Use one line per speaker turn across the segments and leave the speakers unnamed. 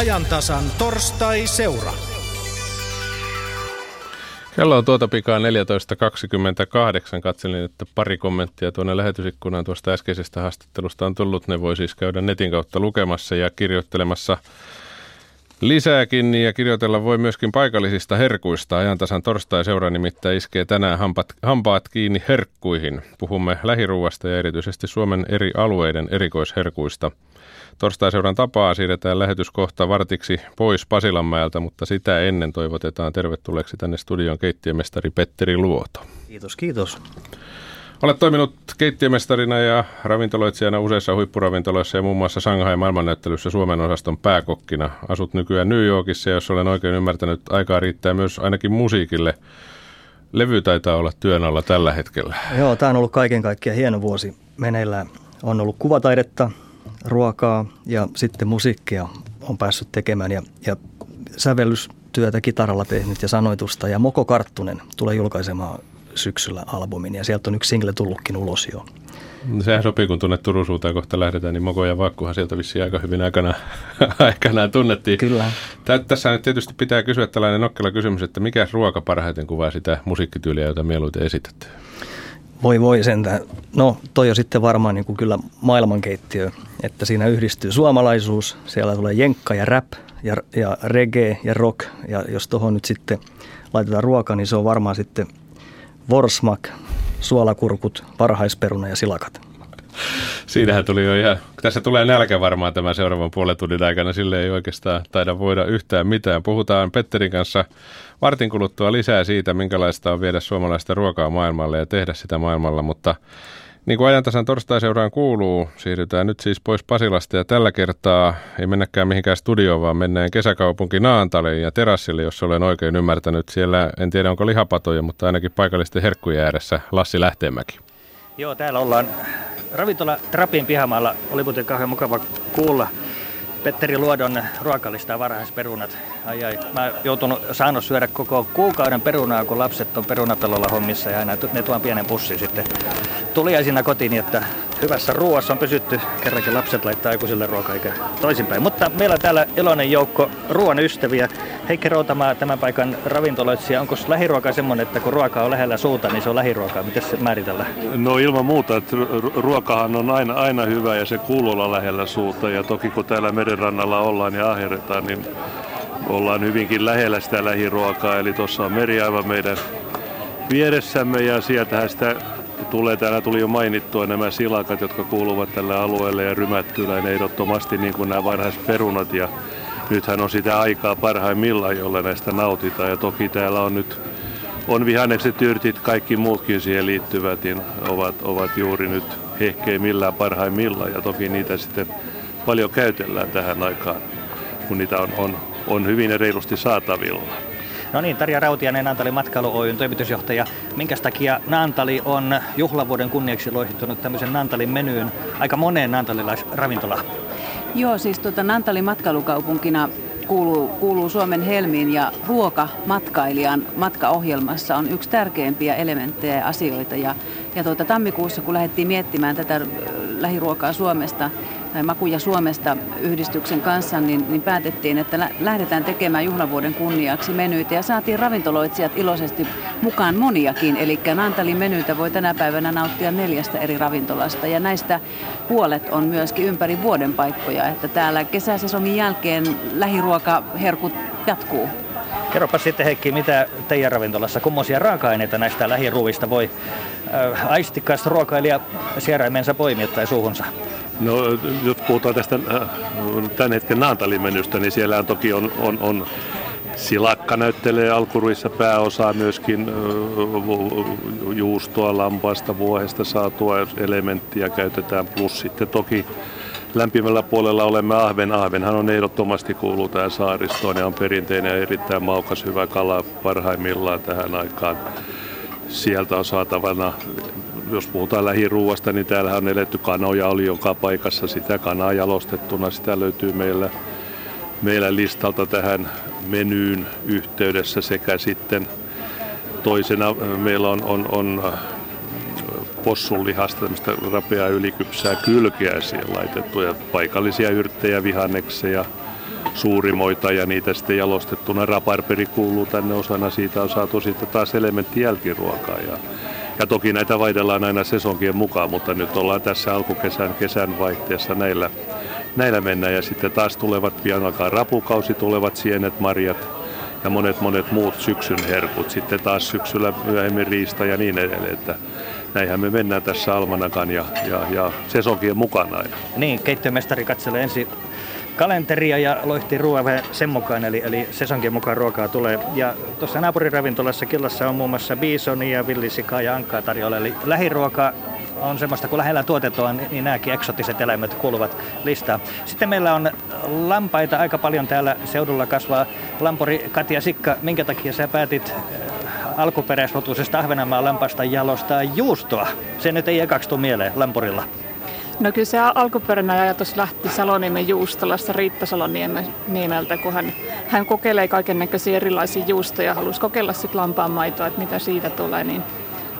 ajantasan torstai-seura.
Kello on tuota pikaa 14.28. Katselin, että pari kommenttia tuonne lähetysikkunaan tuosta äskeisestä haastattelusta on tullut. Ne voi siis käydä netin kautta lukemassa ja kirjoittelemassa lisääkin. Ja kirjoitella voi myöskin paikallisista herkuista. Ajantasan torstai-seura nimittäin iskee tänään hampaat, hampaat kiinni herkkuihin. Puhumme lähiruuasta ja erityisesti Suomen eri alueiden erikoisherkuista – Torstai-seuran tapaa siirretään lähetyskohta vartiksi pois Pasilanmäeltä, mutta sitä ennen toivotetaan tervetulleeksi tänne studion keittiömestari Petteri Luoto.
Kiitos, kiitos.
Olet toiminut keittiömestarina ja ravintoloitsijana useissa huippuravintoloissa ja muun muassa Shanghai maailmannäyttelyssä Suomen osaston pääkokkina. Asut nykyään New Yorkissa, jos olen oikein ymmärtänyt, aikaa riittää myös ainakin musiikille. Levy taitaa olla työn alla tällä hetkellä.
Joo, tämä on ollut kaiken kaikkiaan hieno vuosi meneillään. On ollut kuvataidetta, ruokaa ja sitten musiikkia on päässyt tekemään ja, ja sävellystyötä kitaralla tehnyt ja sanoitusta. Ja Moko Karttunen tulee julkaisemaan syksyllä albumin ja sieltä on yksi single tullutkin ulos jo.
Sehän sopii, kun tuonne Turun suuntaan kohta lähdetään, niin Moko ja Vakkuhan sieltä vissiin aika hyvin aikana, aikanaan tunnettiin.
Kyllä.
Tässä nyt tietysti pitää kysyä tällainen nokkela kysymys, että mikä ruoka parhaiten kuvaa sitä musiikkityyliä, jota mieluiten esitätte?
Voi voi sentään. No toi on sitten varmaan niin kuin kyllä maailmankeittiö, että siinä yhdistyy suomalaisuus, siellä tulee jenkka ja rap ja, ja reggae ja rock. Ja jos tuohon nyt sitten laitetaan ruoka, niin se on varmaan sitten vorsmak, suolakurkut, parhaisperuna ja silakat.
Siinähän tuli jo ihan, tässä tulee nälkä varmaan tämän seuraavan puolen tunnin aikana, sille ei oikeastaan taida voida yhtään mitään. Puhutaan Petterin kanssa vartin kuluttua lisää siitä, minkälaista on viedä suomalaista ruokaa maailmalle ja tehdä sitä maailmalla, mutta niin kuin ajantasan torstai-seuraan kuuluu, siirrytään nyt siis pois Pasilasta ja tällä kertaa ei mennäkään mihinkään studioon, vaan mennään kesäkaupunki Naantaliin ja terassille, jos olen oikein ymmärtänyt. Siellä en tiedä onko lihapatoja, mutta ainakin paikallisten herkkujen ääressä Lassi Lähteenmäki.
Joo, täällä ollaan ravintola Trapin pihamaalla. Oli muuten kauhean mukava kuulla Petteri Luodon ruokalista varhaisperunat. Ai ai, mä joutunut saanut syödä koko kuukauden perunaa, kun lapset on perunapellolla hommissa ja aina ne tuon pienen pussin sitten tuliaisina kotiin, että hyvässä ruoassa on pysytty. Kerrankin lapset laittaa aikuisille ruokaa eikä toisinpäin. Mutta meillä on täällä iloinen joukko ruoan ystäviä. Heikki Routamaa, tämän paikan ravintoloitsija. Onko lähiruoka semmoinen, että kun ruoka on lähellä suuta, niin se on lähiruokaa? Miten se määritellään?
No ilman muuta, että ruokahan on aina, aina hyvä ja se kuuluu olla lähellä suuta. Ja toki kun täällä merenrannalla ollaan ja aherretaan, niin ollaan hyvinkin lähellä sitä lähiruokaa. Eli tuossa on meri aivan meidän vieressämme ja sieltähän sitä tulee. Täällä tuli jo mainittua nämä silakat, jotka kuuluvat tälle alueelle ja rymättyläinen ehdottomasti niin kuin nämä varhaisperunat. Ja nythän on sitä aikaa parhaimmillaan, jolla näistä nautitaan. Ja toki täällä on nyt on vihannekset, yrtit, kaikki muutkin siihen liittyvät, niin ovat, ovat juuri nyt hehkeimmillään parhaimmillaan. Ja toki niitä sitten paljon käytellään tähän aikaan, kun niitä on, on, on hyvin reilusti saatavilla.
No niin, Tarja Rautianen, Naantali Matkailu Oyn toimitusjohtaja. Minkä takia Naantali on juhlavuoden kunniaksi loihittunut tämmöisen Naantalin menyyn aika moneen naantalilaisravintolaan?
Joo, siis tuota, Naantali matkailukaupunkina kuuluu, kuuluu Suomen helmiin ja ruoka matkailijan matkaohjelmassa on yksi tärkeimpiä elementtejä ja asioita. Ja, ja tuota, tammikuussa, kun lähdettiin miettimään tätä lähiruokaa Suomesta, tai Makuja Suomesta yhdistyksen kanssa, niin, niin päätettiin, että lähdetään tekemään juhlavuoden kunniaksi menyitä ja saatiin ravintoloitsijat iloisesti mukaan moniakin. Eli Nantalin menyitä voi tänä päivänä nauttia neljästä eri ravintolasta ja näistä puolet on myöskin ympäri vuoden paikkoja, että täällä kesäsesongin jälkeen lähiruokaherkut jatkuu.
Kerropa sitten Heikki, mitä teidän ravintolassa, kummoisia raaka-aineita näistä lähiruuvista voi äh, aistikas ruokailija sieraimensa poimia tai suuhunsa?
No, jos puhutaan tästä äh, tämän hetken Naantalimenystä, niin siellä toki on, on, on Silakka näyttelee alkuruissa pääosaa myöskin äh, juustoa, lampaasta, vuohesta saatua elementtiä käytetään. Plus sitten toki lämpimällä puolella olemme ahven. Ahvenhan on ehdottomasti kuuluu tähän saaristoon ja on perinteinen ja erittäin maukas hyvä kala parhaimmillaan tähän aikaan. Sieltä on saatavana jos puhutaan lähiruuasta, niin täällä on eletty kanoja, oli joka paikassa sitä kanaa jalostettuna. Sitä löytyy meillä, meillä listalta tähän menyyn yhteydessä sekä sitten toisena meillä on, on, on possunlihasta tämmöistä rapeaa ylikypsää kylkeä siihen laitettu ja paikallisia yrttejä, vihannekseja, suurimoita ja niitä sitten jalostettuna. Raparperi kuuluu tänne osana, siitä on saatu sitten taas elementti jälkiruokaa. Ja, ja toki näitä vaihdellaan aina sesonkien mukaan, mutta nyt ollaan tässä alkukesän kesän vaihteessa näillä, näillä mennään. Ja sitten taas tulevat, pian alkaa rapukausi, tulevat sienet, marjat ja monet monet muut syksyn herkut. Sitten taas syksyllä myöhemmin riista ja niin edelleen. Että näinhän me mennään tässä Almanakan ja, ja, ja sesonkien mukana.
Niin, keittiömestari katselee ensin kalenteria ja loihti ruoan vähän sen mukaan, eli, eli sesonkin mukaan ruokaa tulee. Ja tuossa naapuriravintolassa Killassa on muun muassa bisonia, villisikaa ja ankkaa tarjolla, eli lähiruoka on semmoista, kun lähellä tuotetaan, niin, niin nämäkin eksotiset eläimet kuuluvat listaan. Sitten meillä on lampaita aika paljon täällä seudulla kasvaa. Lampuri Katja Sikka, minkä takia sä päätit alkuperäisrotuisesta Ahvenanmaan lampasta jalostaa juustoa? Se nyt ei ekaksi tule mieleen Lampurilla.
No kyllä se alkuperäinen ajatus lähti Saloniemen juustolasta Riitta Saloniemeltä, kun hän, hän kokeilee kaiken näköisiä erilaisia juustoja, halusi kokeilla sitten lampaan maitoa, että mitä siitä tulee, niin,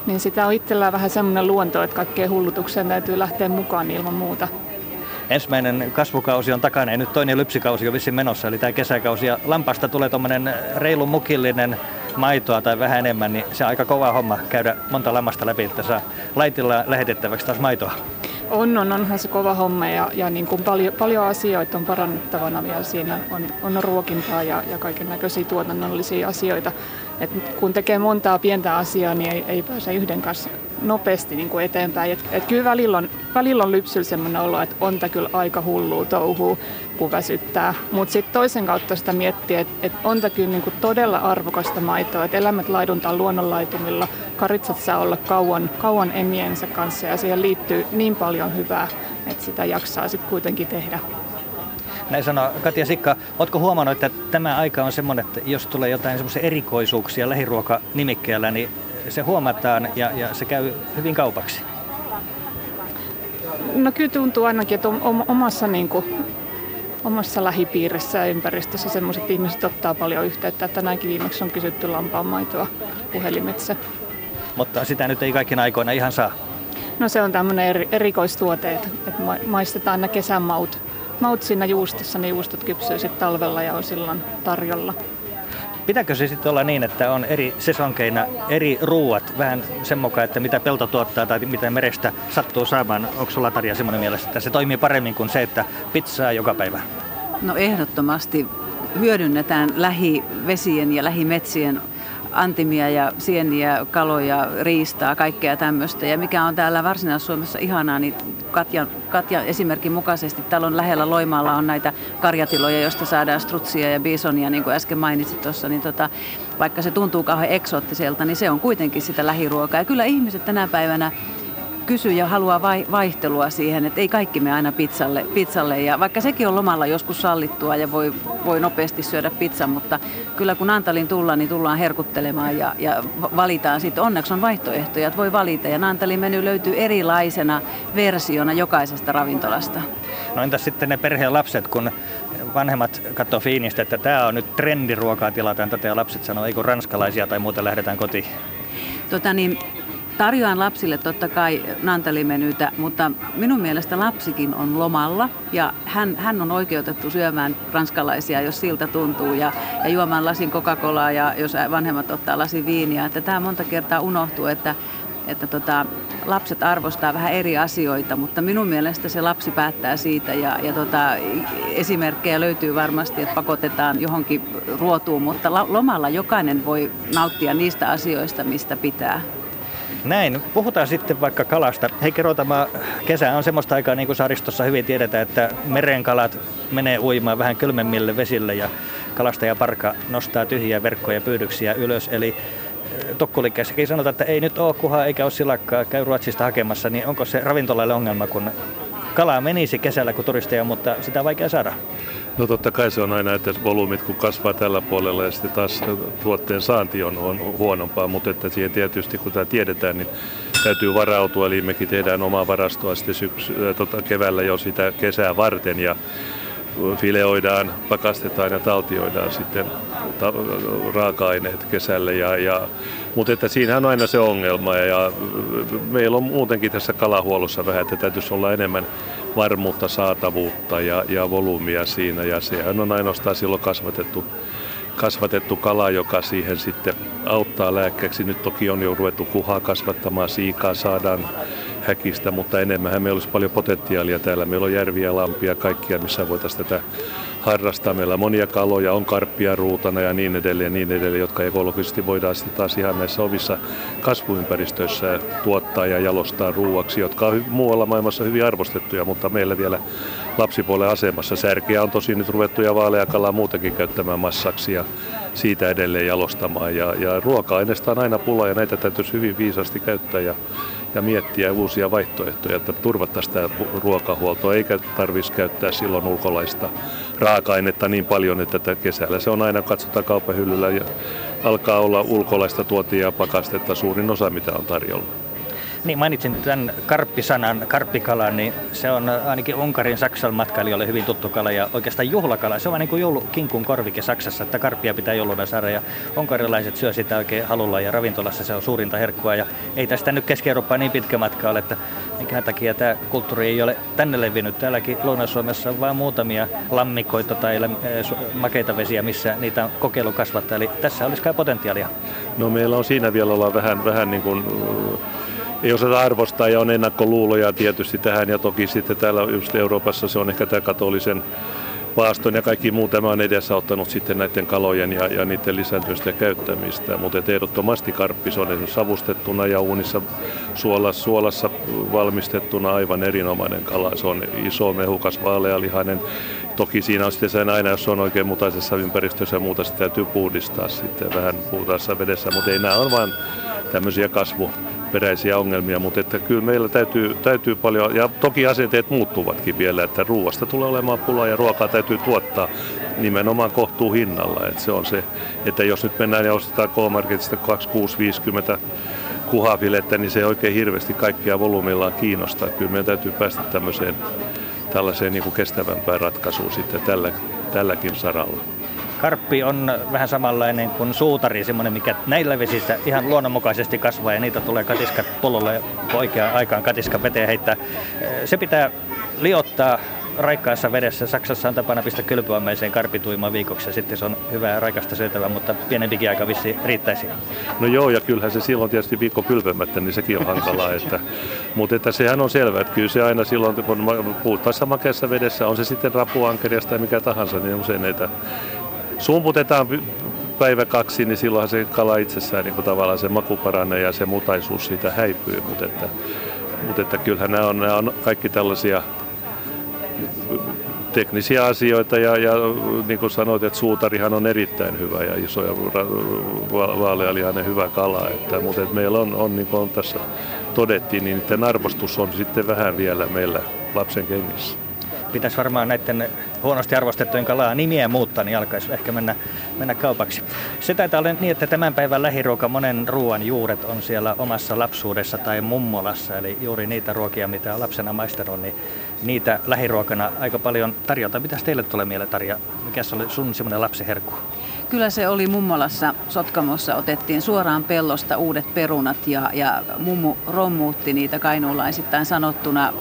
niin sitä on itsellään vähän semmoinen luonto, että kaikkeen hullutukseen täytyy lähteä mukaan ilman muuta.
Ensimmäinen kasvukausi on takana ja nyt toinen lypsikausi on vissiin menossa, eli tämä kesäkausi. Ja lampasta tulee tuommoinen reilu mukillinen maitoa tai vähän enemmän, niin se on aika kova homma käydä monta lammasta läpi, että saa laitilla lähetettäväksi taas maitoa.
On, on, onhan se kova homma ja, ja niin kuin paljon, paljon asioita on parannettavana vielä siinä. On, on ruokintaa ja, ja kaiken näköisiä tuotannollisia asioita. Et kun tekee montaa pientä asiaa, niin ei, ei pääse yhden kanssa nopeasti niin kuin eteenpäin. Et, et kyllä välillä on, välillä on lypsyllä sellainen olo, että on kyllä aika hullua touhuu, kun väsyttää. Mutta sitten toisen kautta sitä miettii, että et on tämä kyllä niin kuin todella arvokasta maitoa. Että eläimet laiduntaa luonnonlaitumilla, karitsat saa olla kauan, kauan emiensä kanssa ja siihen liittyy niin paljon hyvää, että sitä jaksaa sitten kuitenkin tehdä.
Näin sanoo Katja Sikka. Oletko huomannut, että tämä aika on semmoinen, että jos tulee jotain semmoisia erikoisuuksia lähiruokanimikkeellä, niin se huomataan ja, ja se käy hyvin kaupaksi?
No kyllä tuntuu ainakin, että omassa, niin kuin, omassa lähipiirissä ja ympäristössä sellaiset ihmiset ottaa paljon yhteyttä. Tänäänkin viimeksi on kysytty lampaanmaitoa puhelimitse.
Mutta sitä nyt ei kaikkina aikoina ihan saa.
No se on tämmöinen eri, erikoistuote, että, maistetaan nämä kesämaut maut siinä juustossa, niin juustot kypsyy sitten talvella ja on silloin tarjolla.
Pitääkö se sitten olla niin, että on eri sesonkeina eri ruuat, vähän sen mukaan, että mitä pelto tuottaa tai mitä merestä sattuu saamaan? Onko sulla Tarja semmoinen mielessä, että se toimii paremmin kuin se, että pizzaa joka päivä?
No ehdottomasti hyödynnetään lähivesien ja lähimetsien antimia ja sieniä, kaloja, riistaa, kaikkea tämmöistä. Ja mikä on täällä Varsinais-Suomessa ihanaa, niin Katja, Katja esimerkin mukaisesti täällä on lähellä Loimaalla on näitä karjatiloja, joista saadaan strutsia ja bisonia, niin kuin äsken mainitsit tuossa, niin tota, vaikka se tuntuu kauhean eksoottiselta, niin se on kuitenkin sitä lähiruokaa. Ja kyllä ihmiset tänä päivänä kysyy ja haluaa vaihtelua siihen, että ei kaikki me aina pizzalle, pizzalle. Ja vaikka sekin on lomalla joskus sallittua ja voi, voi nopeasti syödä pizzan, mutta kyllä kun Nantalin tullaan, niin tullaan herkuttelemaan ja, ja valitaan sitten. Onneksi on vaihtoehtoja, että voi valita ja Nantalin meny löytyy erilaisena versiona jokaisesta ravintolasta.
No entäs sitten ne perheen lapset, kun vanhemmat katsoo fiinistä, että tämä on nyt trendiruokaa tilataan tätä ja lapset sanoo, ei kun ranskalaisia tai muuten lähdetään kotiin?
Tota niin, Tarjoan lapsille totta kai nantalimenyitä, mutta minun mielestä lapsikin on lomalla ja hän, hän on oikeutettu syömään ranskalaisia, jos siltä tuntuu ja, ja juomaan lasin Coca-Colaa ja jos vanhemmat ottaa lasin viiniä. Että tämä monta kertaa unohtuu, että, että tota, lapset arvostaa vähän eri asioita, mutta minun mielestä se lapsi päättää siitä ja, ja tota, esimerkkejä löytyy varmasti, että pakotetaan johonkin ruotuun, mutta lomalla jokainen voi nauttia niistä asioista, mistä pitää.
Näin. Puhutaan sitten vaikka kalasta. Hei Kerotama, kesä on semmoista aikaa, niin kuin saaristossa hyvin tiedetään, että merenkalat menee uimaan vähän kylmemmille vesille ja kalastaja parka nostaa tyhjiä verkkoja pyydyksiä ylös. Eli eh, tokkulikkeessäkin sanotaan, että ei nyt ole kuhaa eikä ole silakkaa, käy Ruotsista hakemassa, niin onko se ravintolalle ongelma, kun kalaa menisi kesällä kuin turisteja, mutta sitä on vaikea saada?
No totta kai se on aina, että volyymit kun kasvaa tällä puolella ja sitten taas tuotteen saanti on, on huonompaa, mutta että siihen tietysti kun tämä tiedetään, niin täytyy varautua, eli mekin tehdään omaa varastoa sitten syksy, tota, keväällä jo sitä kesää varten ja fileoidaan, pakastetaan ja taltioidaan sitten ta- raaka-aineet kesälle. Ja, ja, mutta että siinähän on aina se ongelma ja, ja meillä on muutenkin tässä kalahuollossa vähän, että täytyisi olla enemmän varmuutta, saatavuutta ja, ja volyymia siinä. Ja sehän on ainoastaan silloin kasvatettu, kasvatettu kala, joka siihen sitten auttaa lääkkeeksi. Nyt toki on jo ruvettu kuhaa kasvattamaan, siikaa saadaan häkistä, mutta enemmän meillä olisi paljon potentiaalia täällä. Meillä on järviä, lampia, kaikkia, missä voitaisiin tätä harrastaa. Meillä on monia kaloja, on karppia ruutana ja niin edelleen, niin edelleen, jotka ekologisesti voidaan sitten taas ihan näissä ovissa kasvuympäristöissä tuottaa ja jalostaa ruuaksi, jotka on muualla maailmassa hyvin arvostettuja, mutta meillä vielä lapsipuolen asemassa. Särkiä on tosi nyt ruvettu ja vaaleakalaa muutenkin käyttämään massaksi ja siitä edelleen jalostamaan. Ja, ja ruoka-aineista on aina pula ja näitä täytyisi hyvin viisasti käyttää ja ja miettiä uusia vaihtoehtoja, että turvattaisiin tämä ruokahuolto, eikä tarvitsisi käyttää silloin ulkolaista raaka-ainetta niin paljon, että tätä kesällä se on aina katsotaan kaupan hyllyllä ja alkaa olla ulkolaista tuotia ja pakastetta suurin osa, mitä on tarjolla.
Niin mainitsin tämän karppisanan, karppikala, niin se on ainakin Unkarin Saksan matkailijoille hyvin tuttu kala ja oikeastaan juhlakala. Se on niin kuin joulukinkun korvike Saksassa, että karppia pitää jouluna saada ja unkarilaiset syö sitä oikein halulla ja ravintolassa se on suurinta herkkua ja ei tästä nyt Keski-Eurooppaan niin pitkä matka ole, että minkä takia tämä kulttuuri ei ole tänne levinnyt. Täälläkin Lounais-Suomessa on vain muutamia lammikoita tai eh, makeita vesiä, missä niitä on kokeilu kasvattaa. Eli tässä olisi kai potentiaalia.
No meillä on siinä vielä olla vähän, vähän niin kuin ei osata arvostaa ja on ennakkoluuloja tietysti tähän ja toki sitten täällä just Euroopassa se on ehkä tämä katolisen paaston ja kaikki muu tämä on edesauttanut sitten näiden kalojen ja, ja niiden lisääntymistä käyttämistä. Mutta ehdottomasti karppis on esimerkiksi savustettuna ja uunissa suolassa, suolassa valmistettuna aivan erinomainen kala. Se on iso, mehukas, vaalealihainen. Toki siinä on sitten sen aina, jos on oikein mutaisessa ympäristössä ja muuta, se täytyy puhdistaa sitten vähän puhtaassa vedessä. Mutta ei nämä on vain tämmöisiä kasvu peräisiä ongelmia, mutta että kyllä meillä täytyy, täytyy paljon, ja toki asenteet muuttuvatkin vielä, että ruoasta tulee olemaan pulaa ja ruokaa täytyy tuottaa nimenomaan kohtuu hinnalla. Että se on se, että jos nyt mennään ja ostetaan K-Marketista 2650 kuhafilettä, niin se ei oikein hirveästi kaikkia volyymillaan kiinnostaa. Kyllä meidän täytyy päästä tämmöiseen tällaiseen niin kuin kestävämpään ratkaisuun sitten tällä, tälläkin saralla.
Karppi on vähän samanlainen kuin suutari, semmoinen mikä näillä vesissä ihan luonnonmukaisesti kasvaa ja niitä tulee katiskat pullolle oikeaan aikaan katiska veteen heittää. Se pitää liottaa raikkaassa vedessä. Saksassa on tapana pistää kylpyammeeseen karpituimaan viikoksi ja sitten se on hyvää raikasta syötävää, mutta pienempikin aika vissi riittäisi.
No joo, ja kyllähän se silloin tietysti viikko kylpemättä, niin sekin on hankalaa. että, mutta että sehän on selvää, että kyllä se aina silloin, kun puhuttaessa makeassa vedessä, on se sitten rapuankeriasta tai mikä tahansa, niin usein näitä sumputetaan päivä kaksi, niin silloin se kala itsessään niin tavallaan se maku paranee ja se mutaisuus siitä häipyy. Mutta että, mutta että kyllähän nämä on, nämä on kaikki tällaisia teknisiä asioita ja, ja niin kuin sanoit, että suutarihan on erittäin hyvä ja iso ja vaalealihainen hyvä kala. Että, mutta että meillä on, on niin kuin tässä todettiin, niin niiden arvostus on sitten vähän vielä meillä lapsen kengissä
pitäisi varmaan näiden huonosti arvostettujen kalaa nimiä muuttaa, niin alkaisi ehkä mennä, mennä kaupaksi. Se taitaa olla niin, että tämän päivän lähiruoka monen ruoan juuret on siellä omassa lapsuudessa tai mummolassa, eli juuri niitä ruokia, mitä on lapsena maistanut, niin niitä lähiruokana aika paljon tarjota. Mitäs teille tulee mieleen, Tarja? Mikä se oli sun semmoinen lapsiherkku?
Kyllä se oli mummolassa Sotkamossa. Otettiin suoraan pellosta uudet perunat ja, ja mummu rommuutti niitä kainuulaisittain sanottuna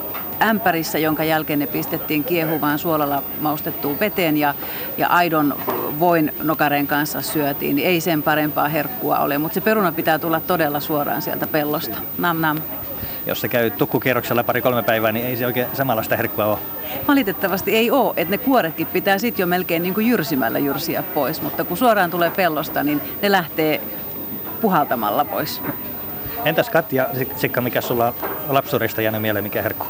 ämpärissä, jonka jälkeen ne pistettiin kiehuvaan suolalla maustettuun veteen ja, ja aidon voin nokareen kanssa syötiin. Niin ei sen parempaa herkkua ole, mutta se peruna pitää tulla todella suoraan sieltä pellosta. Nam nam.
Jos se käy tukkukierroksella pari-kolme päivää, niin ei se oikein samanlaista herkkua ole.
Valitettavasti ei ole, että ne kuoretkin pitää sitten jo melkein niin kuin jyrsimällä jyrsiä pois, mutta kun suoraan tulee pellosta, niin ne lähtee puhaltamalla pois.
Entäs Katja, Sikka, mikä sulla lapsuudesta jäänyt mieleen, mikä herkku?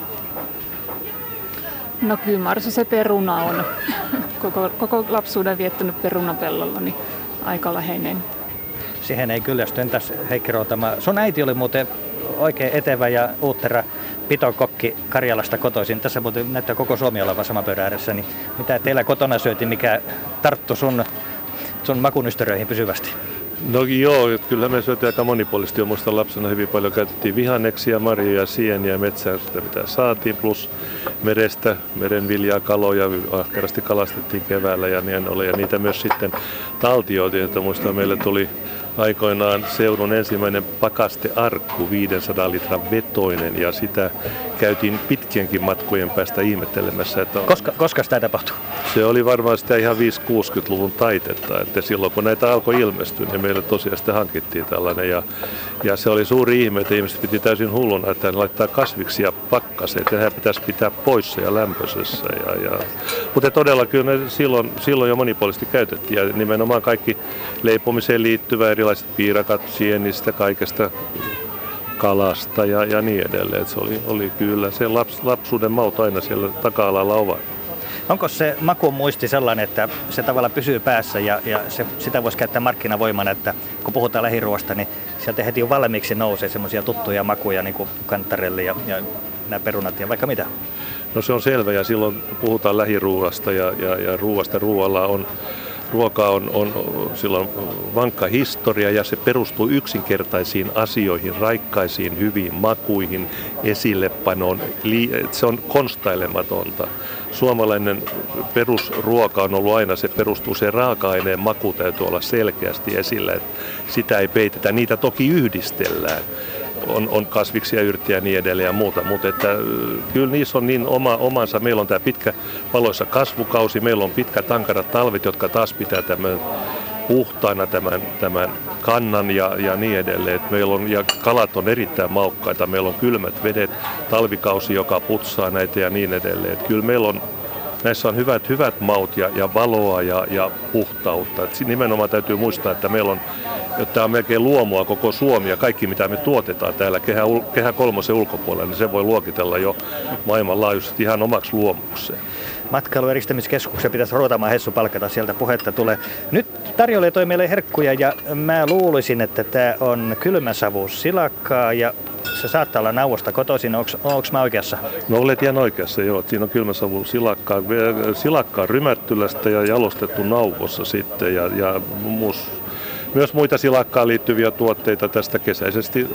No kyllä Marsa se peruna on. Koko, koko lapsuuden viettänyt perunapellolla, niin aika läheinen.
Siihen ei kyllästy. Entäs Heikki Routama, sun äiti oli muuten oikein etevä ja uuttera pitokokki Karjalasta kotoisin. Tässä muuten näyttää koko Suomi olevan sama pöydän ääressä. Niin mitä teillä kotona syötiin, mikä tarttu sun, sun pysyvästi?
No joo, kyllä me syötiin aika monipuolisesti. Jo muistan lapsena hyvin paljon käytettiin vihanneksia, marjoja, sieniä, metsästä, mitä saatiin, plus merestä, merenviljaa, kaloja, ahkerasti kalastettiin keväällä ja niin oli. Ja niitä myös sitten taltioitiin, että muistan meille tuli aikoinaan seudun ensimmäinen pakastearkku, 500 litran vetoinen, ja sitä käytiin pitkienkin matkojen päästä ihmettelemässä. Että
koska, koska sitä tapahtui?
Se oli varmaan sitä ihan 5-60-luvun taitetta, että silloin kun näitä alkoi ilmestyä, niin meille tosiaan sitten hankittiin tällainen. Ja, ja se oli suuri ihme, että ihmiset piti täysin hulluna, että ne laittaa kasviksia pakkaseen, että nehän pitäisi pitää poissa ja lämpöisessä. Ja, ja, mutta todella kyllä ne silloin, silloin jo monipuolisesti käytettiin ja nimenomaan kaikki leipomiseen liittyvä erilaiset piirakat sienistä, kaikesta kalasta ja, ja niin edelleen. Et se oli, oli kyllä se laps, lapsuuden maut aina siellä taka-alalla ovat.
Onko se makuun muisti sellainen, että se tavalla pysyy päässä ja, ja se, sitä voisi käyttää markkinavoimana, että kun puhutaan lähiruoasta, niin sieltä heti jo valmiiksi nousee semmoisia tuttuja makuja, niin kuin kantarelli ja, ja nämä perunat ja vaikka mitä?
No se on selvä ja silloin puhutaan lähiruuasta ja, ja, ja ruuasta ruoalla on ruoka on, on silloin vankka historia ja se perustuu yksinkertaisiin asioihin, raikkaisiin, hyviin makuihin, esillepanoon. Se on konstailematonta. Suomalainen perusruoka on ollut aina, se perustuu se raaka-aineen maku täytyy olla selkeästi esillä. Että sitä ei peitetä, niitä toki yhdistellään on, on kasviksia, yrttiä ja niin edelleen ja muuta, mutta että, kyllä niissä on niin oma, omansa. Meillä on tämä pitkä valoissa kasvukausi, meillä on pitkät tankarat talvit, jotka taas pitää tämän puhtaana tämän, tämän kannan ja, ja niin edelleen. Et meillä on, ja kalat on erittäin maukkaita, meillä on kylmät vedet, talvikausi, joka putsaa näitä ja niin edelleen. Et kyllä meillä on näissä on hyvät, hyvät maut ja, ja valoa ja, ja puhtautta. Et nimenomaan täytyy muistaa, että meillä on että tämä on melkein luomua koko Suomi ja kaikki mitä me tuotetaan täällä kehä, kehä kolmosen ulkopuolella, niin se voi luokitella jo maailmanlaajuisesti ihan omaksi luomukseen.
Matkailueristämiskeskuksen pitäisi Ruotamaan Hessu palkata, sieltä puhetta tulee. Nyt tarjolle toi meille herkkuja ja mä luulisin, että tämä on kylmäsavu silakkaa ja se saattaa olla nauosta kotoisin. Onko mä oikeassa?
No olet ihan oikeassa, joo. Siinä on kylmäsavu silakkaa, silakkaa rymättylästä ja jalostettu nauvossa sitten ja, ja muus myös muita silakkaan liittyviä tuotteita tästä kesäisesti,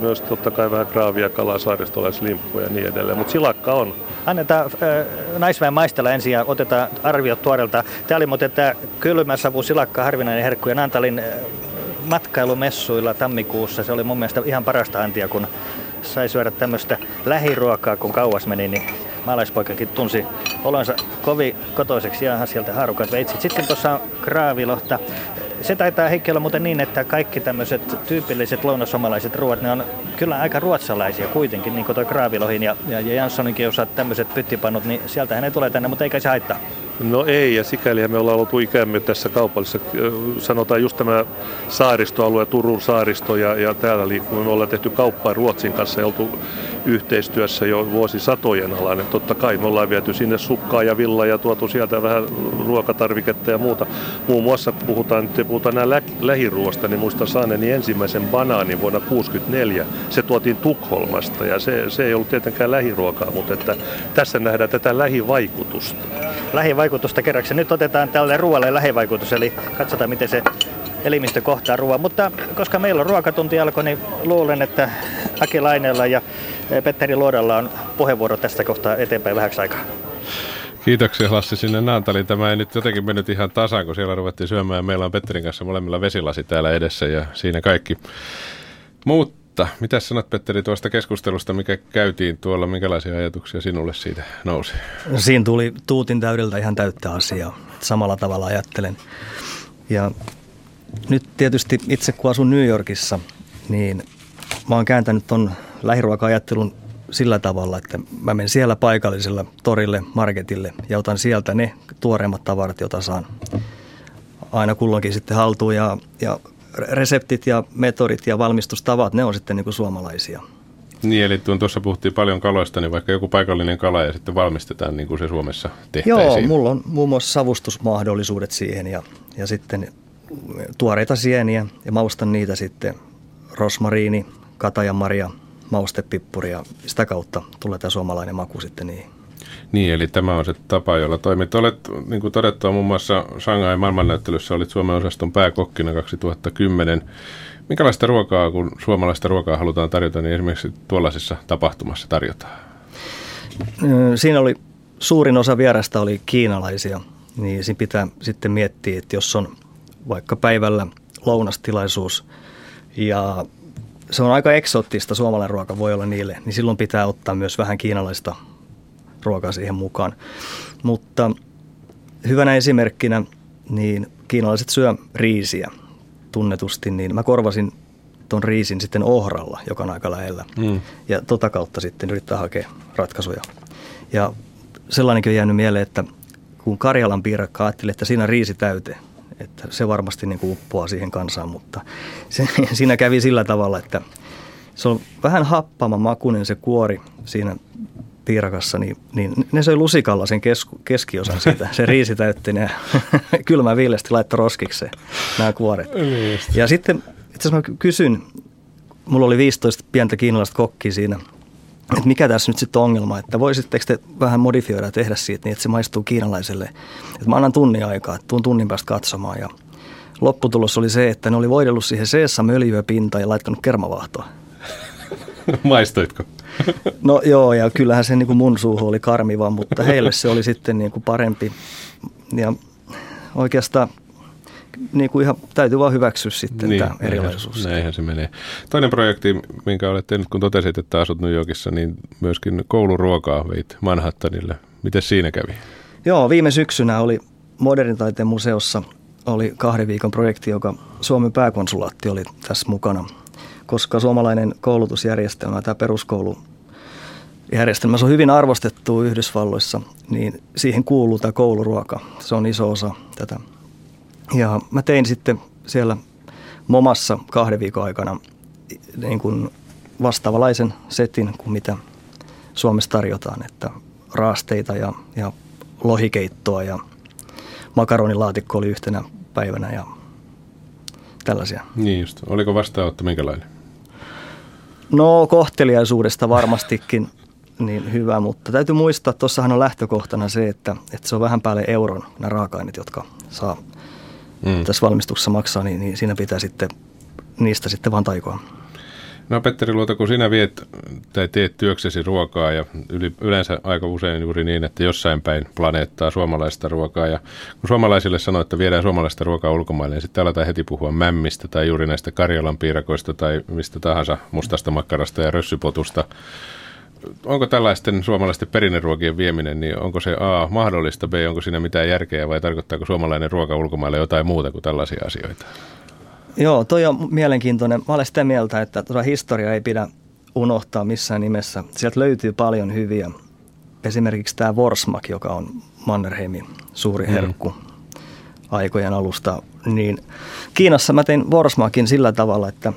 myös totta kai vähän kraavia, kalaa, saaristolaislimppuja ja niin edelleen, mutta silakka on.
Annetaan äh, naisväen maistella ensin ja otetaan arviot tuoreelta. Tämä oli muuten tämä kylmä savu silakka, harvinainen herkku ja Naantalin äh, matkailumessuilla tammikuussa. Se oli mun mielestä ihan parasta antia, kun sai syödä tämmöistä lähiruokaa, kun kauas meni, niin maalaispoikakin tunsi olonsa kovin kotoiseksi ja sieltä haarukat veitsit. Sitten tuossa on kraavilohta se taitaa Heikki olla muuten niin, että kaikki tämmöiset tyypilliset lounasomalaiset ruoat, ne on kyllä aika ruotsalaisia kuitenkin, niin kuin toi Kraavilohin ja, ja Janssoninkin osaat tämmöiset pyttipannut, niin sieltähän ne tulee tänne, mutta eikä se haittaa.
No ei, ja sikäli me ollaan oltu ikämme tässä kaupallisessa, sanotaan just tämä saaristoalue, Turun saaristo ja, ja täällä liikkuu. Me ollaan tehty kauppaa Ruotsin kanssa ja oltu yhteistyössä jo vuosisatojen alan. Et totta kai me ollaan viety sinne sukkaa ja villaa ja tuotu sieltä vähän ruokatarviketta ja muuta. Muun muassa puhutaan, että puhutaan nämä lä- lähiruosta, niin muistan saaneeni ensimmäisen banaanin vuonna 1964. Se tuotiin Tukholmasta ja se, se ei ollut tietenkään lähiruokaa, mutta että tässä nähdään tätä lähivaikutusta.
Lähivaikutusta kerraksi. Nyt otetaan tälle ruoalle lähivaikutus, eli katsotaan miten se elimistö kohtaa ruoan. Mutta koska meillä on ruokatunti alkoi, niin luulen, että Aki Laineella ja Petteri Luodalla on puheenvuoro tästä kohtaa eteenpäin vähäksi aikaa.
Kiitoksia Lassi sinne Naantaliin. Tämä ei nyt jotenkin mennyt ihan tasaan, kun siellä ruvettiin syömään. Meillä on Petterin kanssa molemmilla vesilasi täällä edessä ja siinä kaikki. Mutta mitä sanot Petteri tuosta keskustelusta, mikä käytiin tuolla, minkälaisia ajatuksia sinulle siitä nousi?
Siinä tuli tuutin täydeltä ihan täyttä asiaa. Samalla tavalla ajattelen. Ja nyt tietysti itse kun asun New Yorkissa, niin mä oon kääntänyt ton lähiruoka-ajattelun sillä tavalla, että mä menen siellä paikalliselle torille, marketille ja otan sieltä ne tuoreimmat tavarat, joita saan aina kulloinkin sitten haltuun ja, ja reseptit ja metodit ja valmistustavat, ne on sitten niin kuin suomalaisia.
Niin, eli tuossa puhuttiin paljon kaloista, niin vaikka joku paikallinen kala ja sitten valmistetaan niin kuin se Suomessa tehtäisiin.
Joo, mulla on muun muassa savustusmahdollisuudet siihen ja, ja sitten tuoreita sieniä ja maustan niitä sitten rosmariini, katajanmarja, maustepippuri ja sitä kautta tulee tämä suomalainen maku sitten niihin.
Niin, eli tämä on se tapa, jolla toimit. Olet, niin kuin todettua, muun muassa Shanghai maailmannäyttelyssä olit Suomen osaston pääkokkina 2010. Minkälaista ruokaa, kun suomalaista ruokaa halutaan tarjota, niin esimerkiksi tuollaisessa tapahtumassa tarjotaan?
Siinä oli suurin osa vierasta oli kiinalaisia, niin siinä pitää sitten miettiä, että jos on vaikka päivällä lounastilaisuus ja se on aika eksoottista suomalainen ruoka voi olla niille, niin silloin pitää ottaa myös vähän kiinalaista ruokaa siihen mukaan. Mutta hyvänä esimerkkinä, niin kiinalaiset syö riisiä tunnetusti, niin mä korvasin tuon riisin sitten ohralla, joka on aika lähellä. Mm. Ja tota kautta sitten yrittää hakea ratkaisuja. Ja sellainenkin on jäänyt mieleen, että kun Karjalan piirakka ajatteli, että siinä riisi täyte, että se varmasti niin kuin uppoaa siihen kansaan, mutta se, siinä kävi sillä tavalla, että se on vähän happama makunen se kuori siinä piirakassa, niin, niin ne söi lusikalla sen kesku, keskiosan siitä, se riisi täytti ne kylmä viilesti laittoi roskikseen nämä kuoret. Niin ja sitten itse asiassa mä kysyn, mulla oli 15 pientä kiinalaista kokkia siinä, että mikä tässä nyt sitten on ongelma, että voisitteko te vähän modifioida ja tehdä siitä niin, että se maistuu kiinalaiselle. Että mä annan tunnin aikaa, että tuun tunnin päästä katsomaan ja lopputulos oli se, että ne oli voidellut siihen seessa möljyä pintaan ja laittanut kermavahtoa.
Maistoitko?
No joo, ja kyllähän se niin kuin mun suuhu oli karmiva, mutta heille se oli sitten niin kuin parempi. Ja oikeastaan niin kuin ihan täytyy vaan hyväksyä sitten niin, tämä erilaisuus.
Näinhän se menee. Toinen projekti, minkä olet tehnyt, kun totesit, että asut New Yorkissa, niin myöskin kouluruokaa veit Manhattanille. Miten siinä kävi?
Joo, viime syksynä oli Modernin taiteen museossa oli kahden viikon projekti, joka Suomen pääkonsulaatti oli tässä mukana – koska suomalainen koulutusjärjestelmä, tämä peruskoulu järjestelmä, se on hyvin arvostettu Yhdysvalloissa, niin siihen kuuluu tämä kouluruoka. Se on iso osa tätä. Ja mä tein sitten siellä Momassa kahden viikon aikana niin kuin vastaavalaisen setin kuin mitä Suomessa tarjotaan, että raasteita ja, ja lohikeittoa ja makaronilaatikko oli yhtenä päivänä ja tällaisia.
Niin just. Oliko vastaanotto minkälainen?
No kohteliaisuudesta varmastikin niin hyvä, mutta täytyy muistaa, että tuossahan on lähtökohtana se, että, että se on vähän päälle euron nämä raaka-aineet, jotka saa mm. tässä valmistuksessa maksaa, niin, niin siinä pitää sitten niistä sitten vaan taikoa.
No Petteri Luota, kun sinä viet tai teet työksesi ruokaa ja yleensä aika usein juuri niin, että jossain päin planeettaa suomalaista ruokaa ja kun suomalaisille sanoo, että viedään suomalaista ruokaa ulkomaille, niin sitten aletaan heti puhua mämmistä tai juuri näistä Karjalan piirakoista tai mistä tahansa mustasta makkarasta ja rössypotusta. Onko tällaisten suomalaisten perinneruokien vieminen, niin onko se A mahdollista, B onko siinä mitään järkeä vai tarkoittaako suomalainen ruoka ulkomaille jotain muuta kuin tällaisia asioita?
Joo, toi on mielenkiintoinen. Mä olen sitä mieltä, että tuota historia ei pidä unohtaa missään nimessä. Sieltä löytyy paljon hyviä. Esimerkiksi tämä Worsmak, joka on Mannerheimin suuri mm. herkku mm. aikojen alusta. Niin Kiinassa mä tein Worsmakin sillä tavalla, että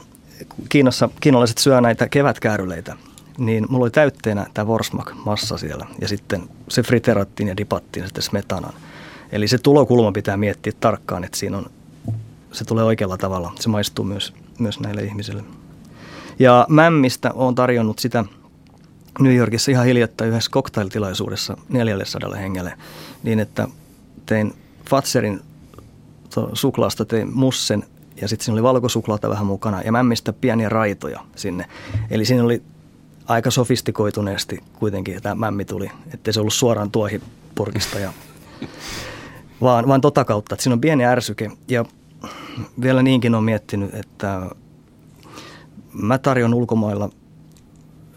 Kiinassa kiinalaiset syö näitä kevätkääryleitä, niin mulla oli täytteenä tämä Worsmak-massa siellä. Ja sitten se friterattiin ja dipattiin sitten smetanan. Eli se tulokulma pitää miettiä tarkkaan, että siinä on se tulee oikealla tavalla. Se maistuu myös, myös näille ihmisille. Ja Mämmistä on tarjonnut sitä New Yorkissa ihan hiljattain yhdessä cocktailtilaisuudessa 400 hengelle, niin että tein Fatserin suklaasta tein mussen ja sitten siinä oli valkosuklaata vähän mukana ja mämmistä pieniä raitoja sinne. Eli siinä oli aika sofistikoituneesti kuitenkin tämä mämmi tuli, ettei se ollut suoraan tuohipurkista ja vaan, vaan tota kautta, että siinä on pieni ärsyke ja vielä niinkin on miettinyt, että mä tarjon ulkomailla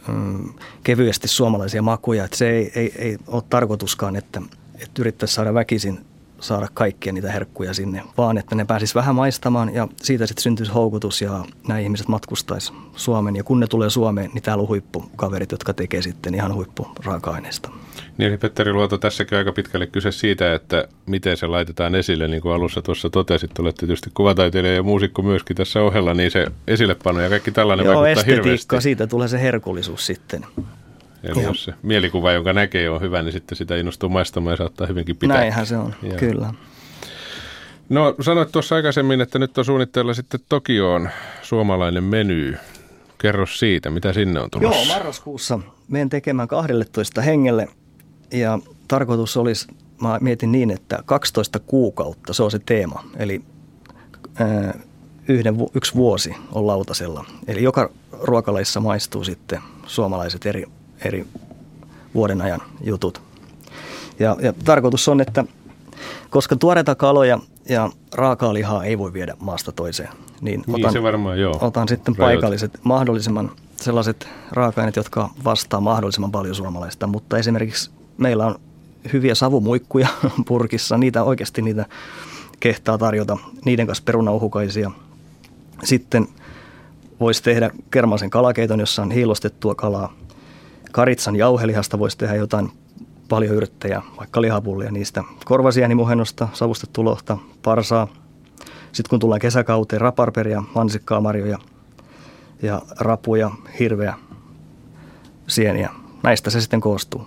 mm, kevyesti suomalaisia makuja. Että se ei, ei, ei ole tarkoituskaan, että, että yrittäisi saada väkisin saada kaikkia niitä herkkuja sinne, vaan että ne pääsis vähän maistamaan ja siitä sitten syntyisi houkutus ja nämä ihmiset matkustaisi Suomeen. Ja kun ne tulee Suomeen, niin täällä on huippukaverit, jotka tekee sitten ihan huippuraaka-aineista.
Niin eli Petteri Luoto, tässäkin aika pitkälle kyse siitä, että miten se laitetaan esille, niin kuin alussa tuossa totesit, olette tietysti kuvataiteilija ja muusikko myöskin tässä ohella, niin se esillepano ja kaikki tällainen Joo, vaikuttaa hirveästi.
siitä tulee se herkullisuus sitten.
Eli ja. jos se mielikuva, jonka näkee, on hyvä, niin sitten sitä innostuu maistamaan ja saattaa hyvinkin pitää.
Näinhän se on, ja. kyllä.
No sanoit tuossa aikaisemmin, että nyt on suunnitteilla sitten Tokioon suomalainen meny. Kerro siitä, mitä sinne on tulossa.
Joo, marraskuussa menen tekemään 12 hengelle ja tarkoitus olisi, mä mietin niin, että 12 kuukautta, se on se teema. Eli ää, yhden, yksi vuosi on lautasella. Eli joka ruokalaissa maistuu sitten suomalaiset eri eri vuoden ajan jutut. Ja, ja tarkoitus on, että koska tuoreita kaloja ja raakaa lihaa ei voi viedä maasta toiseen.
Niin, niin otan, se varmaan, joo.
Otan sitten Rajoit. paikalliset, mahdollisimman sellaiset raaka-aineet, jotka vastaa mahdollisimman paljon suomalaista. Mutta esimerkiksi meillä on hyviä savumuikkuja purkissa, niitä oikeasti niitä kehtaa tarjota, niiden kanssa perunauhukaisia. Sitten voisi tehdä kermaisen kalakeiton, jossa on hiilostettua kalaa. Karitsan jauhelihasta voisi tehdä jotain paljon yrttejä, vaikka lihapullia niistä. Korvasienimuhennosta, savustettu lohta, parsaa. Sitten kun tullaan kesäkauteen, raparperia, mansikkaa, marjoja ja rapuja, hirveä, sieniä. Näistä se sitten koostuu.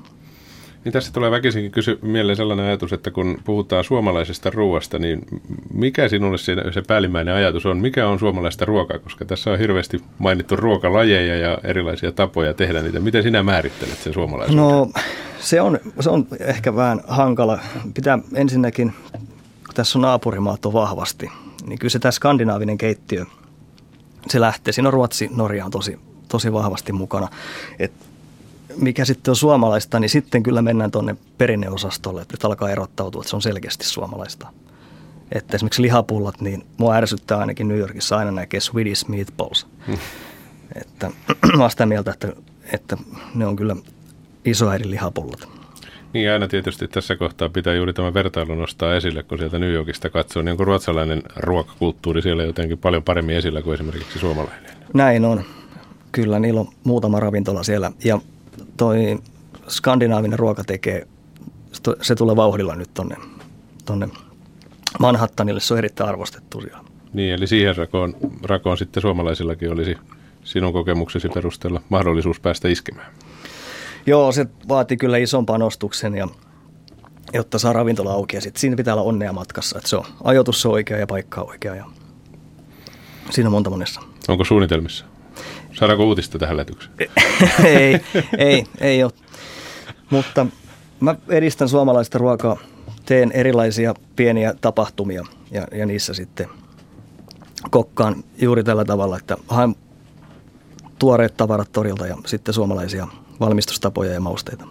Niin tässä tulee väkisinkin kysy mieleen sellainen ajatus, että kun puhutaan suomalaisesta ruoasta, niin mikä sinulle se, se päällimmäinen ajatus on? Mikä on suomalaista ruokaa? Koska tässä on hirveästi mainittu ruokalajeja ja erilaisia tapoja tehdä niitä. Miten sinä määrittelet sen suomalaisuuden?
No se on, se on ehkä vähän hankala. Pitää ensinnäkin, kun tässä on naapurimaat on vahvasti, niin kyllä se tämä skandinaavinen keittiö, se lähtee. Siinä on Ruotsi, Norja on tosi, tosi vahvasti mukana. Et mikä sitten on suomalaista, niin sitten kyllä mennään tuonne perinneosastolle, että alkaa erottautua, että se on selkeästi suomalaista. Että esimerkiksi lihapullat, niin mua ärsyttää ainakin New Yorkissa aina näkee Swedish meatballs. Hmm. Että mä sitä mieltä, että, että ne on kyllä isoäidin lihapullat.
Niin aina tietysti tässä kohtaa pitää juuri tämä vertailu nostaa esille, kun sieltä New Yorkista katsoo, niin onko ruotsalainen ruokakulttuuri siellä jotenkin paljon paremmin esillä kuin esimerkiksi suomalainen?
Näin on. Kyllä, niillä on muutama ravintola siellä. Ja toi skandinaavinen ruoka tekee, se tulee vauhdilla nyt tonne, tonne Manhattanille, se on erittäin arvostettu siellä.
Niin, eli siihen rakoon, rakoon sitten suomalaisillakin olisi sinun kokemuksesi perusteella mahdollisuus päästä iskemään.
Joo, se vaatii kyllä ison panostuksen, ja, jotta saa ravintola auki. Ja sit siinä pitää olla onnea matkassa, että se on, ajoitus on oikea ja paikka on oikea. Ja siinä on monta monessa.
Onko suunnitelmissa? Saadaanko uutista tähän lähetykseen?
ei, ei, ei ole. Mutta mä edistän suomalaista ruokaa, teen erilaisia pieniä tapahtumia ja, ja niissä sitten kokkaan juuri tällä tavalla, että haen tuoreet tavarat torilta ja sitten suomalaisia valmistustapoja ja mausteita.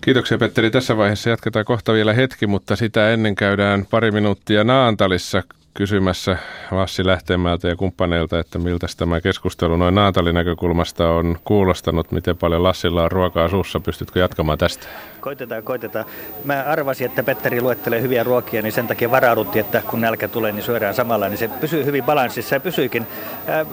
Kiitoksia Petteri. Tässä vaiheessa jatketaan kohta vielä hetki, mutta sitä ennen käydään pari minuuttia Naantalissa kysymässä Lassi Lähteemältä ja kumppaneilta, että miltä tämä keskustelu noin Naantalin näkökulmasta on kuulostanut, miten paljon Lassilla on ruokaa suussa. Pystytkö jatkamaan tästä?
Koitetaan, koitetaan. Mä arvasin, että Petteri luettelee hyviä ruokia, niin sen takia varauduttiin, että kun nälkä tulee, niin syödään samalla, niin se pysyy hyvin balanssissa ja pysyykin. Ää,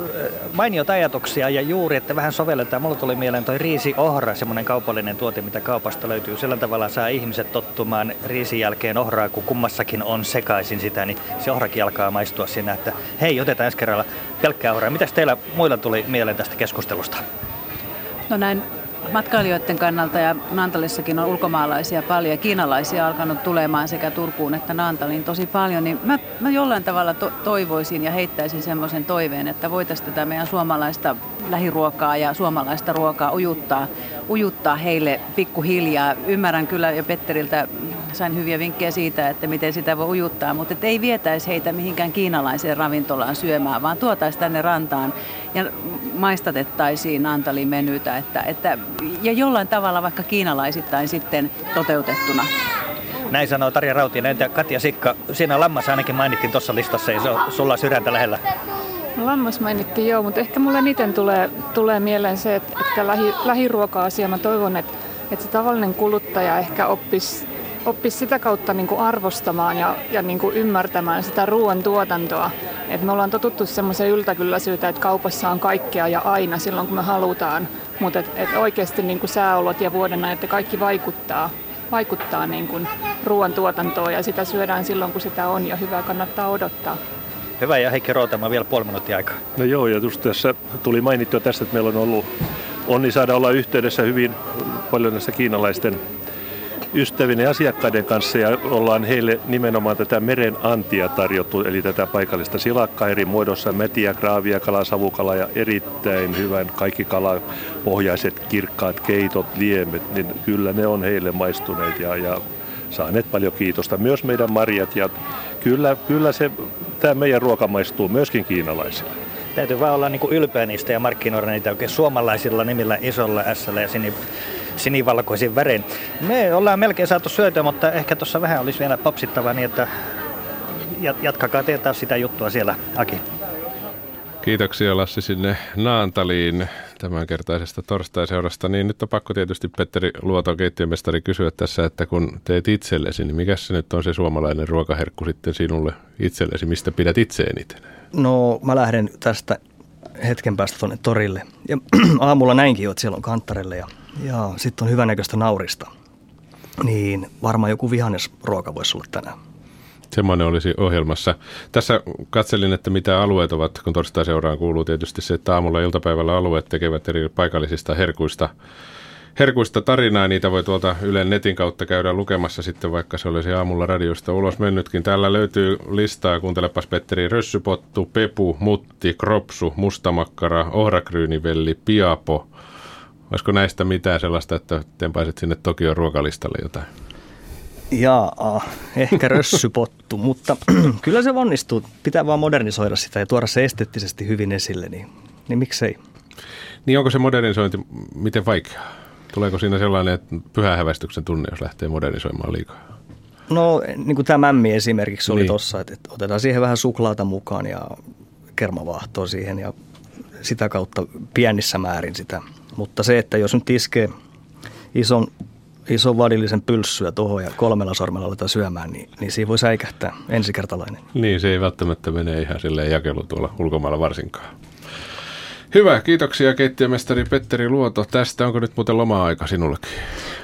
mainiot ajatuksia ja juuri, että vähän sovelletaan. Mulla tuli mieleen toi riisi ohra, semmoinen kaupallinen tuote, mitä kaupasta löytyy. Sillä tavalla saa ihmiset tottumaan riisin jälkeen ohraa, kun kummassakin on sekaisin sitä, niin se ohrakin maistua siinä, että hei, otetaan ensi kerralla pelkkää ohraa. Mitäs teillä muilla tuli mieleen tästä keskustelusta?
No näin matkailijoiden kannalta ja Naantalissakin on ulkomaalaisia paljon ja kiinalaisia alkanut tulemaan sekä Turkuun että Naantaliin tosi paljon, niin mä, mä jollain tavalla to- toivoisin ja heittäisin semmoisen toiveen, että voitaisiin tätä meidän suomalaista lähiruokaa ja suomalaista ruokaa ujuttaa, ujuttaa heille pikkuhiljaa. Ymmärrän kyllä jo Petteriltä sain hyviä vinkkejä siitä, että miten sitä voi ujuttaa, mutta ei vietäisi heitä mihinkään kiinalaiseen ravintolaan syömään, vaan tuotaisiin tänne rantaan ja maistatettaisiin Antalin menytä, että, että, ja jollain tavalla vaikka kiinalaisittain sitten toteutettuna.
Näin sanoo Tarja Rautinen ja Katja Sikka. Siinä lammas ainakin mainittiin tuossa listassa ja se on sulla sydäntä lähellä.
No, lammas mainittiin joo, mutta ehkä mulle eniten tulee, tulee mieleen se, että, että lähi, lähiruoka-asia, mä toivon, että, että se tavallinen kuluttaja ehkä oppisi oppisi sitä kautta niin kuin arvostamaan ja, ja niin kuin ymmärtämään sitä ruoan tuotantoa. Et me ollaan totuttu semmoiseen yltäkylläisyyteen, että kaupassa on kaikkea ja aina silloin kun me halutaan, mutta et, et oikeasti niin kuin sääolot ja vuoden että kaikki vaikuttaa, vaikuttaa niin kuin ruoan tuotantoon ja sitä syödään silloin kun sitä on ja hyvää kannattaa odottaa.
Hyvä ja Heikki Rootama vielä puoli minuuttia aikaa.
No joo, ja just tässä tuli mainittua tästä, että meillä on ollut onni saada olla yhteydessä hyvin paljon näistä kiinalaisten ystävien ja asiakkaiden kanssa ja ollaan heille nimenomaan tätä meren antia tarjottu, eli tätä paikallista silakkaa eri muodossa, metiä, graavia, kala, savukala ja erittäin hyvän kaikki kalapohjaiset kirkkaat keitot, liemet, niin kyllä ne on heille maistuneet ja, ja saaneet paljon kiitosta. Myös meidän marjat ja kyllä, kyllä se, tämä meidän ruoka maistuu myöskin kiinalaisille.
Täytyy vaan olla niin ylpeä niistä ja markkinoida niitä oikein suomalaisilla nimillä isolla S ja sinivalkoisin värein. Me ollaan melkein saatu syötyä, mutta ehkä tuossa vähän olisi vielä popsittava niin, että jatkakaa te taas sitä juttua siellä, Aki.
Kiitoksia Lassi sinne Naantaliin tämänkertaisesta torstaiseurasta. Niin nyt on pakko tietysti Petteri Luoto, keittiömestari, kysyä tässä, että kun teet itsellesi, niin mikä se nyt on se suomalainen ruokaherkku sitten sinulle itsellesi? Mistä pidät itse eniten?
No mä lähden tästä hetken päästä tuonne torille. Ja aamulla näinkin jo, että siellä on kanttarelle ja, ja sitten on hyvänäköistä naurista. Niin varmaan joku vihannesruoka voisi olla tänään.
Semmoinen olisi ohjelmassa. Tässä katselin, että mitä alueet ovat, kun torstai-seuraan kuuluu tietysti se, että aamulla ja iltapäivällä alueet tekevät eri paikallisista herkuista herkuista tarinaa. Niitä voi tuolta Ylen netin kautta käydä lukemassa sitten, vaikka se olisi aamulla radiosta ulos mennytkin. Täällä löytyy listaa, kuuntelepas Petteri, rössypottu, pepu, mutti, kropsu, mustamakkara, ohrakryynivelli, piapo. Olisiko näistä mitään sellaista, että tempaisit sinne Tokion ruokalistalle jotain?
Jaa, ehkä rössypottu, mutta kyllä se onnistuu. Pitää vaan modernisoida sitä ja tuoda se esteettisesti hyvin esille, niin, niin miksei.
Niin onko se modernisointi miten vaikeaa? Tuleeko siinä sellainen että pyhähävästyksen tunne, jos lähtee modernisoimaan liikaa?
No niin kuin tämä mämmi esimerkiksi oli niin. tuossa, että, että otetaan siihen vähän suklaata mukaan ja kermavaahtoa siihen ja sitä kautta pienissä määrin sitä. Mutta se, että jos nyt iskee ison ison vadillisen pylssyä tuohon ja kolmella sormella aletaan syömään, niin, niin siinä voi säikähtää ensikertalainen.
Niin, se ei välttämättä mene ihan silleen jakelu tuolla ulkomailla varsinkaan. Hyvä, kiitoksia keittiömestari Petteri Luoto tästä. Onko nyt muuten loma-aika sinullekin?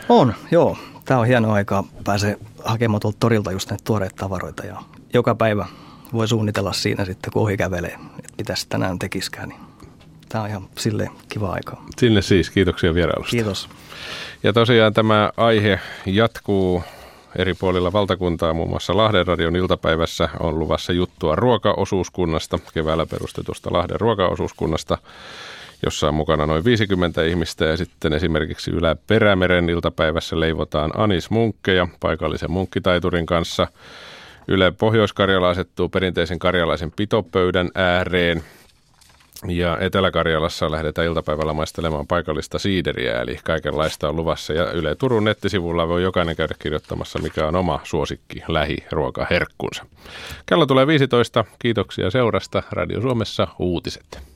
On, joo. Tämä on hieno aika. Pääsee hakemaan tuolta torilta just näitä tuoreita tavaroita ja joka päivä voi suunnitella siinä sitten, kun ohi kävelee, että mitäs tänään tekiskään. Niin tämä on ihan sille kiva aika.
Sinne siis, kiitoksia vierailusta.
Kiitos.
Ja tosiaan tämä aihe jatkuu eri puolilla valtakuntaa, muun muassa Lahden radion iltapäivässä on luvassa juttua ruokaosuuskunnasta, keväällä perustetusta Lahden ruokaosuuskunnasta, jossa on mukana noin 50 ihmistä ja sitten esimerkiksi Ylä Perämeren iltapäivässä leivotaan Anis Munkkeja paikallisen munkkitaiturin kanssa. Yle Pohjois-Karjala asettuu perinteisen karjalaisen pitopöydän ääreen ja Etelä-Karjalassa lähdetään iltapäivällä maistelemaan paikallista siideriä, eli kaikenlaista on luvassa. Ja Yle Turun nettisivulla voi jokainen käydä kirjoittamassa, mikä on oma suosikki lähiruokaherkkunsa. Kello tulee 15. Kiitoksia seurasta. Radio Suomessa uutiset.